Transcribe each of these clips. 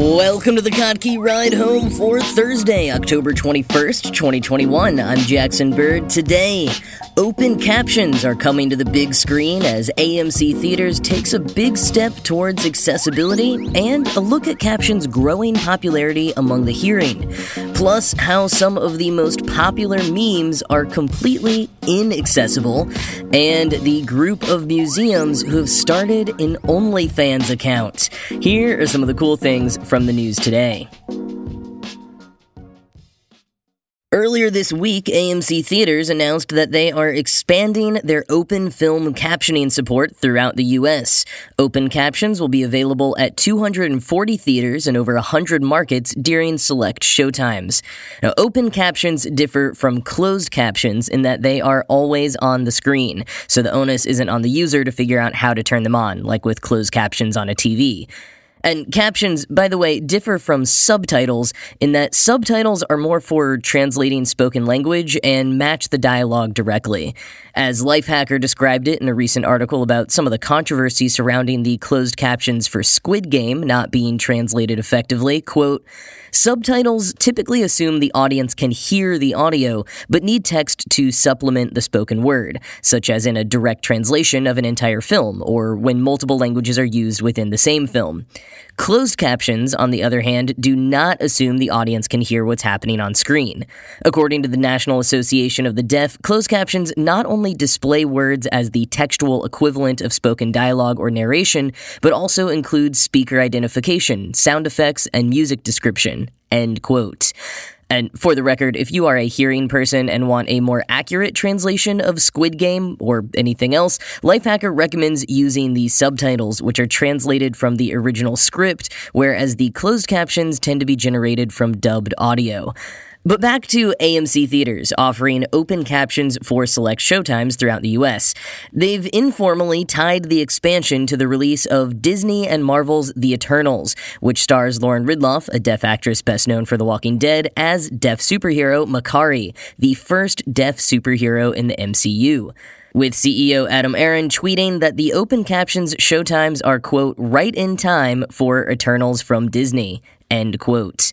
Welcome to the Kottke Ride Home for Thursday, October 21st, 2021. I'm Jackson Bird. Today, open captions are coming to the big screen as AMC Theaters takes a big step towards accessibility and a look at captions' growing popularity among the hearing. Plus, how some of the most popular memes are completely inaccessible, and the group of museums who have started an OnlyFans account. Here are some of the cool things from the news today. Earlier this week, AMC Theaters announced that they are expanding their open film captioning support throughout the U.S. Open captions will be available at 240 theaters in over 100 markets during select showtimes. Now, open captions differ from closed captions in that they are always on the screen, so the onus isn't on the user to figure out how to turn them on, like with closed captions on a TV. And captions, by the way, differ from subtitles in that subtitles are more for translating spoken language and match the dialogue directly. As Lifehacker described it in a recent article about some of the controversy surrounding the closed captions for Squid Game not being translated effectively, quote, Subtitles typically assume the audience can hear the audio, but need text to supplement the spoken word, such as in a direct translation of an entire film, or when multiple languages are used within the same film. Closed captions, on the other hand, do not assume the audience can hear what's happening on screen. According to the National Association of the Deaf, closed captions not only display words as the textual equivalent of spoken dialogue or narration, but also include speaker identification, sound effects, and music description. End quote. And for the record, if you are a hearing person and want a more accurate translation of Squid Game or anything else, Lifehacker recommends using the subtitles, which are translated from the original script, whereas the closed captions tend to be generated from dubbed audio. But back to AMC Theaters offering open captions for select showtimes throughout the US. They've informally tied the expansion to the release of Disney and Marvel's The Eternals, which stars Lauren Ridloff, a deaf actress best known for The Walking Dead, as deaf superhero Makkari, the first deaf superhero in the MCU with CEO Adam Aron tweeting that the open captions showtimes are, quote, right in time for Eternals from Disney, end quote.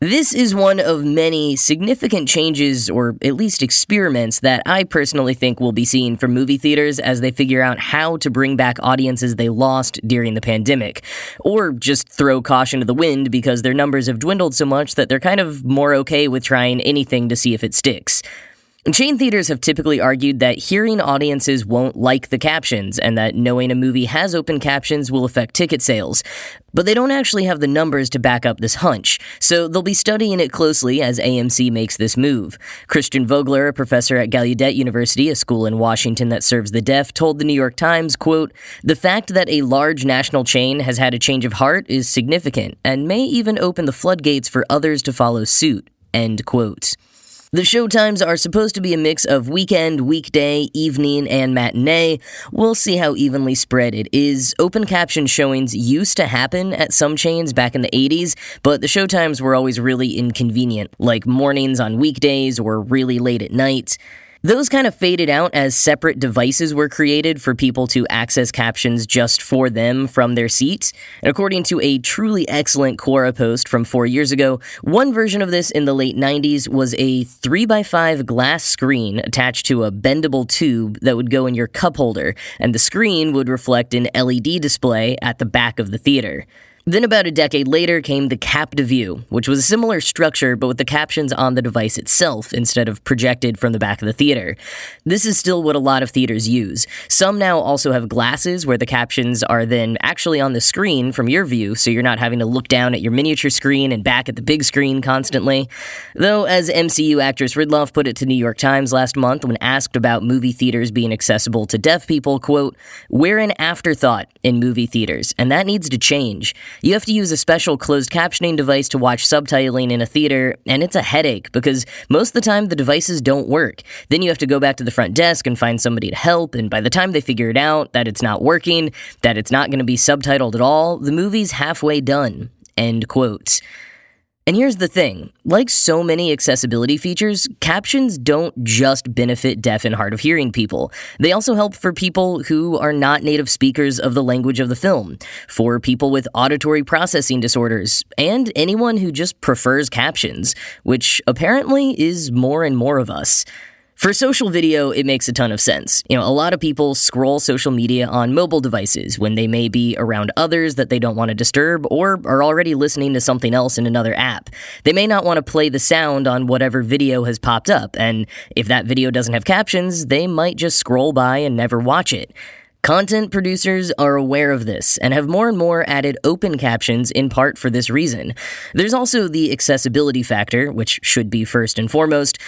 This is one of many significant changes, or at least experiments, that I personally think will be seen from movie theaters as they figure out how to bring back audiences they lost during the pandemic. Or just throw caution to the wind because their numbers have dwindled so much that they're kind of more okay with trying anything to see if it sticks. Chain theaters have typically argued that hearing audiences won't like the captions and that knowing a movie has open captions will affect ticket sales. But they don't actually have the numbers to back up this hunch, so they'll be studying it closely as AMC makes this move. Christian Vogler, a professor at Gallaudet University, a school in Washington that serves the deaf, told the New York Times, quote, "The fact that a large national chain has had a change of heart is significant and may even open the floodgates for others to follow suit." End quote. The showtimes are supposed to be a mix of weekend, weekday, evening, and matinee. We'll see how evenly spread it is. Open caption showings used to happen at some chains back in the 80s, but the showtimes were always really inconvenient, like mornings on weekdays or really late at night. Those kind of faded out as separate devices were created for people to access captions just for them from their seats. And according to a truly excellent Quora post from four years ago, one version of this in the late 90s was a 3x5 glass screen attached to a bendable tube that would go in your cup holder, and the screen would reflect an LED display at the back of the theater. Then, about a decade later, came the Captiview, which was a similar structure but with the captions on the device itself instead of projected from the back of the theater. This is still what a lot of theaters use. Some now also have glasses where the captions are then actually on the screen from your view, so you're not having to look down at your miniature screen and back at the big screen constantly. Though, as MCU actress Ridloff put it to New York Times last month when asked about movie theaters being accessible to deaf people, quote, We're an afterthought in movie theaters, and that needs to change. You have to use a special closed captioning device to watch subtitling in a theater, and it's a headache because most of the time the devices don't work. Then you have to go back to the front desk and find somebody to help, and by the time they figure it out that it's not working, that it's not going to be subtitled at all, the movie's halfway done. End quote. And here's the thing like so many accessibility features, captions don't just benefit deaf and hard of hearing people. They also help for people who are not native speakers of the language of the film, for people with auditory processing disorders, and anyone who just prefers captions, which apparently is more and more of us. For social video, it makes a ton of sense. You know, a lot of people scroll social media on mobile devices when they may be around others that they don't want to disturb or are already listening to something else in another app. They may not want to play the sound on whatever video has popped up, and if that video doesn't have captions, they might just scroll by and never watch it. Content producers are aware of this and have more and more added open captions in part for this reason. There's also the accessibility factor, which should be first and foremost.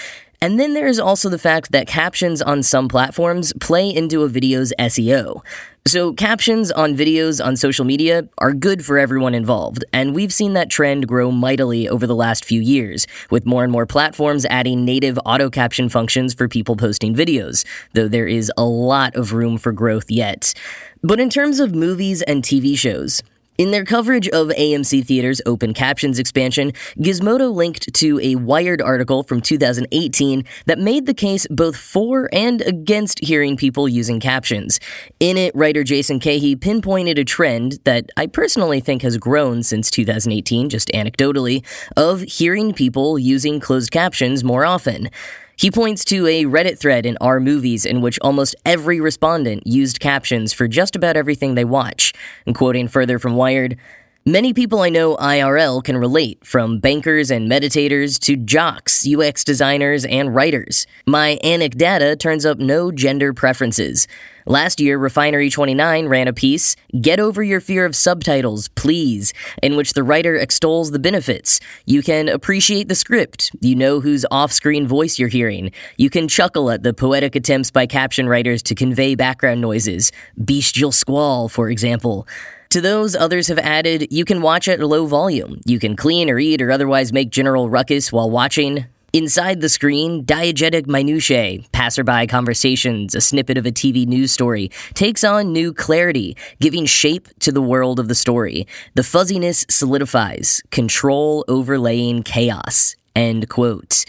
And then there's also the fact that captions on some platforms play into a video's SEO. So, captions on videos on social media are good for everyone involved, and we've seen that trend grow mightily over the last few years, with more and more platforms adding native auto caption functions for people posting videos, though there is a lot of room for growth yet. But in terms of movies and TV shows, in their coverage of AMC Theater's open captions expansion, Gizmodo linked to a Wired article from 2018 that made the case both for and against hearing people using captions. In it, writer Jason Kehe pinpointed a trend that I personally think has grown since 2018, just anecdotally, of hearing people using closed captions more often. He points to a Reddit thread in R Movies in which almost every respondent used captions for just about everything they watch. And quoting further from Wired, Many people I know IRL can relate, from bankers and meditators to jocks, UX designers, and writers. My anecdata turns up no gender preferences. Last year, Refinery29 ran a piece, Get Over Your Fear of Subtitles, Please, in which the writer extols the benefits. You can appreciate the script. You know whose off screen voice you're hearing. You can chuckle at the poetic attempts by caption writers to convey background noises. Bestial squall, for example. To those, others have added, you can watch at low volume. You can clean or eat or otherwise make general ruckus while watching. Inside the screen, diegetic minutiae, passerby conversations, a snippet of a TV news story, takes on new clarity, giving shape to the world of the story. The fuzziness solidifies, control overlaying chaos. End quote.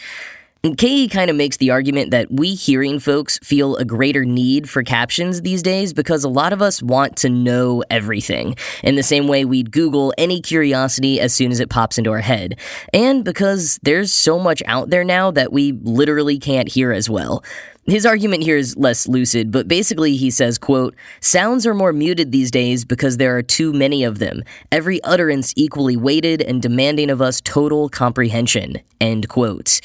Kehe kind of makes the argument that we hearing folks feel a greater need for captions these days because a lot of us want to know everything, in the same way we'd Google any curiosity as soon as it pops into our head, and because there's so much out there now that we literally can't hear as well. His argument here is less lucid, but basically he says, quote, sounds are more muted these days because there are too many of them, every utterance equally weighted and demanding of us total comprehension, end quote.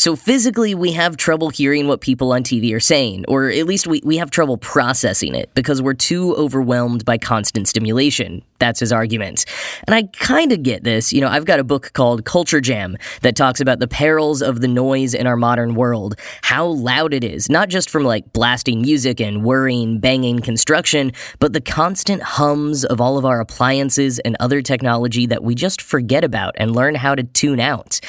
So physically, we have trouble hearing what people on TV are saying, or at least we, we have trouble processing it because we're too overwhelmed by constant stimulation. That's his argument. And I kind of get this. You know, I've got a book called Culture Jam that talks about the perils of the noise in our modern world, how loud it is, not just from like blasting music and whirring, banging construction, but the constant hums of all of our appliances and other technology that we just forget about and learn how to tune out.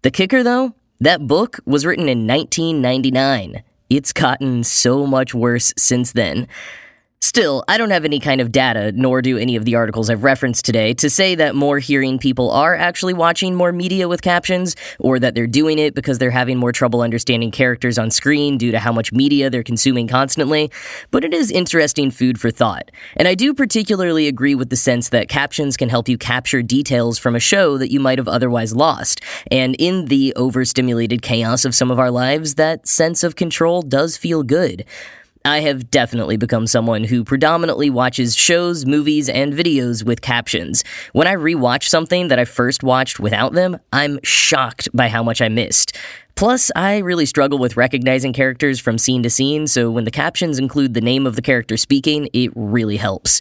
The kicker, though, that book was written in 1999. It's gotten so much worse since then. Still, I don't have any kind of data, nor do any of the articles I've referenced today, to say that more hearing people are actually watching more media with captions, or that they're doing it because they're having more trouble understanding characters on screen due to how much media they're consuming constantly, but it is interesting food for thought. And I do particularly agree with the sense that captions can help you capture details from a show that you might have otherwise lost. And in the overstimulated chaos of some of our lives, that sense of control does feel good. I have definitely become someone who predominantly watches shows, movies, and videos with captions. When I rewatch something that I first watched without them, I'm shocked by how much I missed. Plus, I really struggle with recognizing characters from scene to scene, so when the captions include the name of the character speaking, it really helps.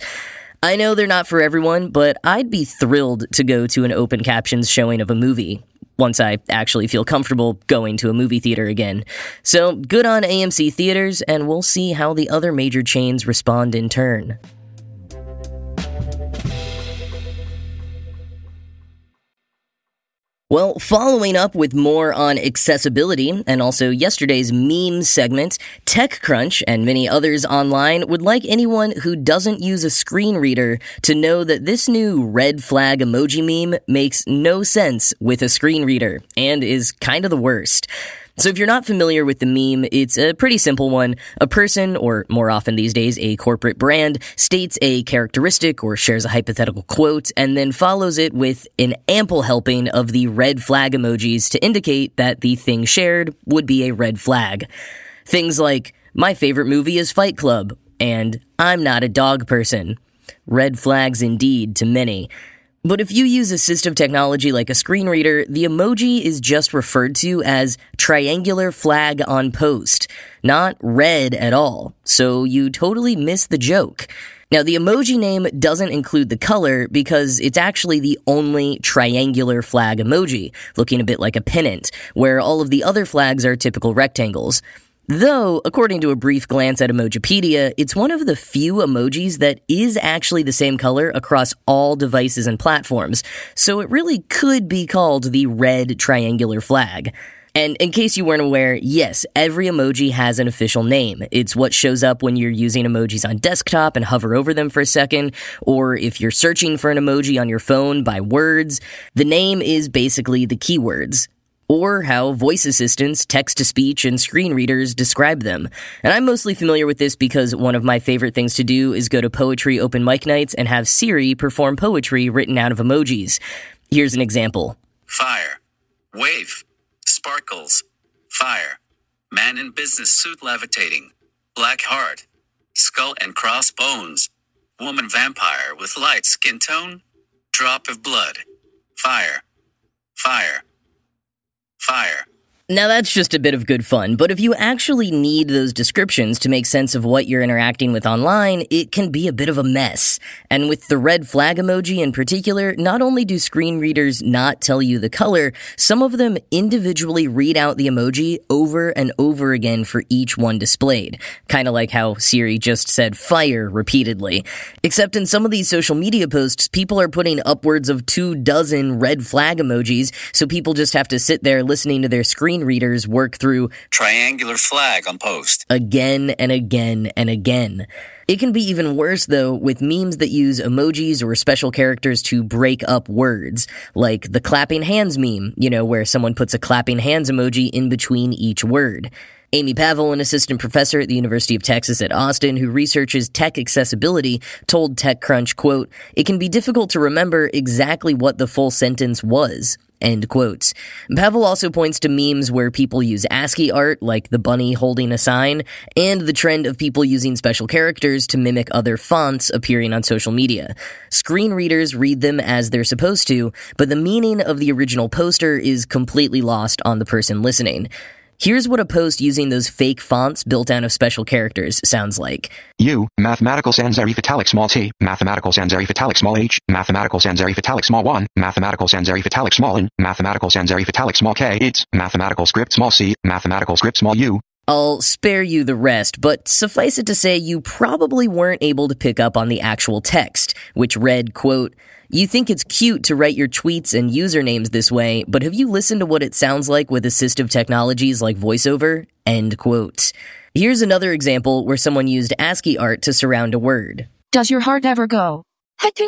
I know they're not for everyone, but I'd be thrilled to go to an open captions showing of a movie once I actually feel comfortable going to a movie theater again. So good on AMC Theaters, and we'll see how the other major chains respond in turn. Well, following up with more on accessibility and also yesterday's meme segment, TechCrunch and many others online would like anyone who doesn't use a screen reader to know that this new red flag emoji meme makes no sense with a screen reader and is kind of the worst. So if you're not familiar with the meme, it's a pretty simple one. A person, or more often these days, a corporate brand, states a characteristic or shares a hypothetical quote and then follows it with an ample helping of the red flag emojis to indicate that the thing shared would be a red flag. Things like, my favorite movie is Fight Club, and I'm not a dog person. Red flags indeed to many. But if you use assistive technology like a screen reader, the emoji is just referred to as triangular flag on post, not red at all. So you totally miss the joke. Now, the emoji name doesn't include the color because it's actually the only triangular flag emoji, looking a bit like a pennant, where all of the other flags are typical rectangles. Though, according to a brief glance at Emojipedia, it's one of the few emojis that is actually the same color across all devices and platforms, so it really could be called the red triangular flag. And in case you weren't aware, yes, every emoji has an official name. It's what shows up when you're using emojis on desktop and hover over them for a second, or if you're searching for an emoji on your phone by words. The name is basically the keywords or how voice assistants, text to speech, and screen readers describe them. And I'm mostly familiar with this because one of my favorite things to do is go to poetry open mic nights and have Siri perform poetry written out of emojis. Here's an example Fire. Wave. Sparkles. Fire. Man in business suit levitating. Black heart. Skull and crossbones. Woman vampire with light skin tone. Drop of blood. Fire. Fire fire. Now that's just a bit of good fun, but if you actually need those descriptions to make sense of what you're interacting with online, it can be a bit of a mess. And with the red flag emoji in particular, not only do screen readers not tell you the color, some of them individually read out the emoji over and over again for each one displayed. Kinda like how Siri just said fire repeatedly. Except in some of these social media posts, people are putting upwards of two dozen red flag emojis, so people just have to sit there listening to their screen readers work through triangular flag on post again and again and again. It can be even worse though with memes that use emojis or special characters to break up words, like the clapping hands meme, you know, where someone puts a clapping hands emoji in between each word. Amy Pavel, an assistant professor at the University of Texas at Austin who researches tech accessibility, told TechCrunch, quote, It can be difficult to remember exactly what the full sentence was. End quotes. Pavel also points to memes where people use ASCII art, like the bunny holding a sign, and the trend of people using special characters to mimic other fonts appearing on social media. Screen readers read them as they're supposed to, but the meaning of the original poster is completely lost on the person listening. Here's what a post using those fake fonts built out of special characters sounds like. U, mathematical sans serif italic small t, mathematical sans serif italic small h, mathematical sans serif italic small 1, mathematical sans serif italic small n, mathematical sans serif italic small k, it's, mathematical script small c, mathematical script small u, I'll spare you the rest, but suffice it to say you probably weren't able to pick up on the actual text, which read, quote, you think it's cute to write your tweets and usernames this way, but have you listened to what it sounds like with assistive technologies like voiceover? End quote. Here's another example where someone used ASCII art to surround a word. Does your heart ever go? Hatu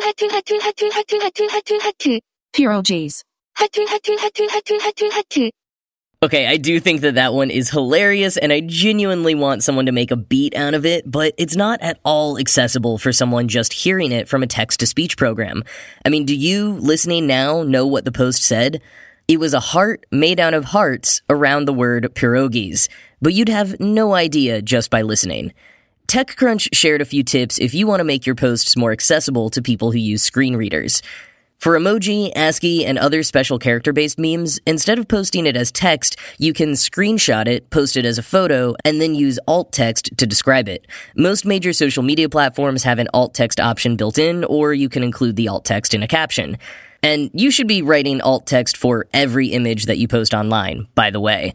Okay, I do think that that one is hilarious, and I genuinely want someone to make a beat out of it, but it's not at all accessible for someone just hearing it from a text to speech program. I mean, do you, listening now, know what the post said? It was a heart made out of hearts around the word pierogies, but you'd have no idea just by listening. TechCrunch shared a few tips if you want to make your posts more accessible to people who use screen readers. For emoji, ASCII, and other special character based memes, instead of posting it as text, you can screenshot it, post it as a photo, and then use alt text to describe it. Most major social media platforms have an alt text option built in, or you can include the alt text in a caption. And you should be writing alt text for every image that you post online, by the way.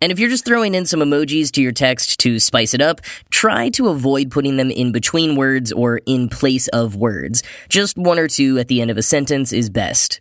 And if you're just throwing in some emojis to your text to spice it up, try to avoid putting them in between words or in place of words. Just one or two at the end of a sentence is best.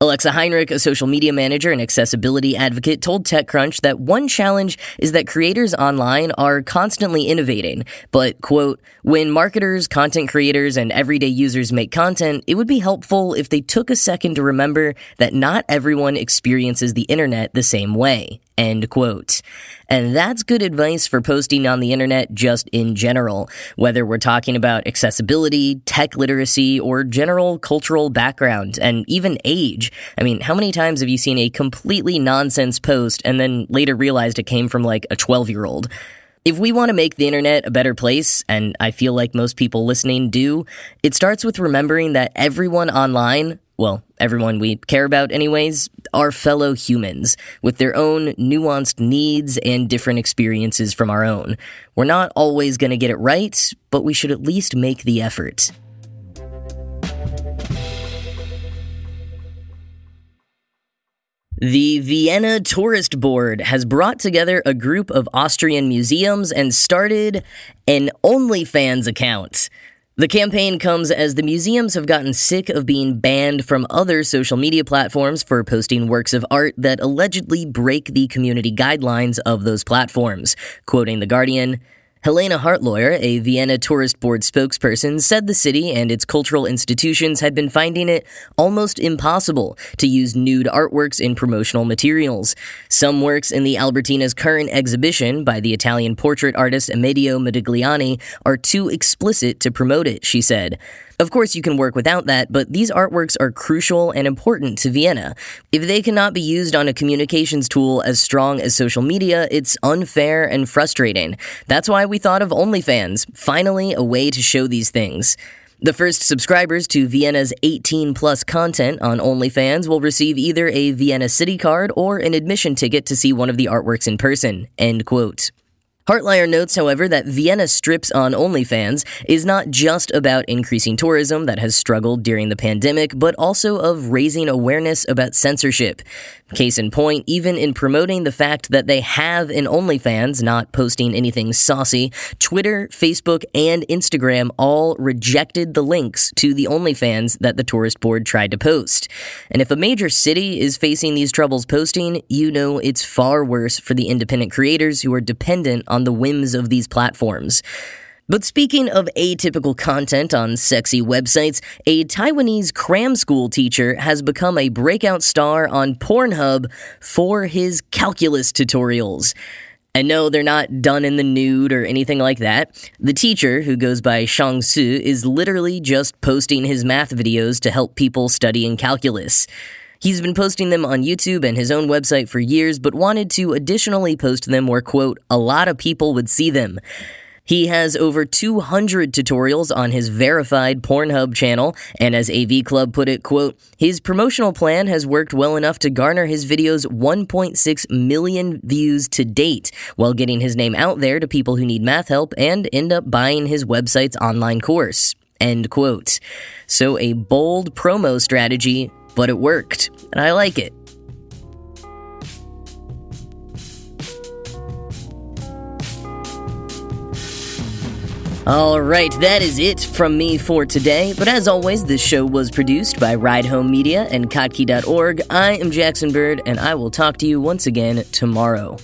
Alexa Heinrich, a social media manager and accessibility advocate, told TechCrunch that one challenge is that creators online are constantly innovating. But, quote, when marketers, content creators, and everyday users make content, it would be helpful if they took a second to remember that not everyone experiences the internet the same way. End quote. And that's good advice for posting on the internet just in general, whether we're talking about accessibility, tech literacy, or general cultural background, and even age. I mean, how many times have you seen a completely nonsense post and then later realized it came from like a 12 year old? If we want to make the internet a better place, and I feel like most people listening do, it starts with remembering that everyone online, well, everyone we care about anyways, are fellow humans with their own nuanced needs and different experiences from our own. We're not always going to get it right, but we should at least make the effort. The Vienna Tourist Board has brought together a group of Austrian museums and started an OnlyFans account. The campaign comes as the museums have gotten sick of being banned from other social media platforms for posting works of art that allegedly break the community guidelines of those platforms. Quoting The Guardian, Helena Hartlauer, a Vienna Tourist Board spokesperson, said the city and its cultural institutions had been finding it almost impossible to use nude artworks in promotional materials. Some works in the Albertina's current exhibition by the Italian portrait artist Amedeo Modigliani are too explicit to promote it, she said. Of course, you can work without that, but these artworks are crucial and important to Vienna. If they cannot be used on a communications tool as strong as social media, it's unfair and frustrating. That's why we thought of OnlyFans, finally a way to show these things. The first subscribers to Vienna's 18 plus content on OnlyFans will receive either a Vienna City card or an admission ticket to see one of the artworks in person. End quote. Hartlauer notes, however, that Vienna strips on OnlyFans is not just about increasing tourism that has struggled during the pandemic, but also of raising awareness about censorship. Case in point, even in promoting the fact that they have an OnlyFans, not posting anything saucy, Twitter, Facebook, and Instagram all rejected the links to the OnlyFans that the tourist board tried to post. And if a major city is facing these troubles posting, you know it's far worse for the independent creators who are dependent on the whims of these platforms. But speaking of atypical content on sexy websites, a Taiwanese cram school teacher has become a breakout star on Pornhub for his calculus tutorials. And no, they're not done in the nude or anything like that. The teacher, who goes by Shang Su, is literally just posting his math videos to help people studying calculus. He's been posting them on YouTube and his own website for years, but wanted to additionally post them where, quote, a lot of people would see them. He has over 200 tutorials on his verified Pornhub channel, and as AV Club put it, quote, his promotional plan has worked well enough to garner his videos 1.6 million views to date, while getting his name out there to people who need math help and end up buying his website's online course. End quote. So a bold promo strategy, but it worked, and I like it. All right, that is it from me for today. But as always, this show was produced by Ride Home Media and Kottke.org. I am Jackson Bird, and I will talk to you once again tomorrow.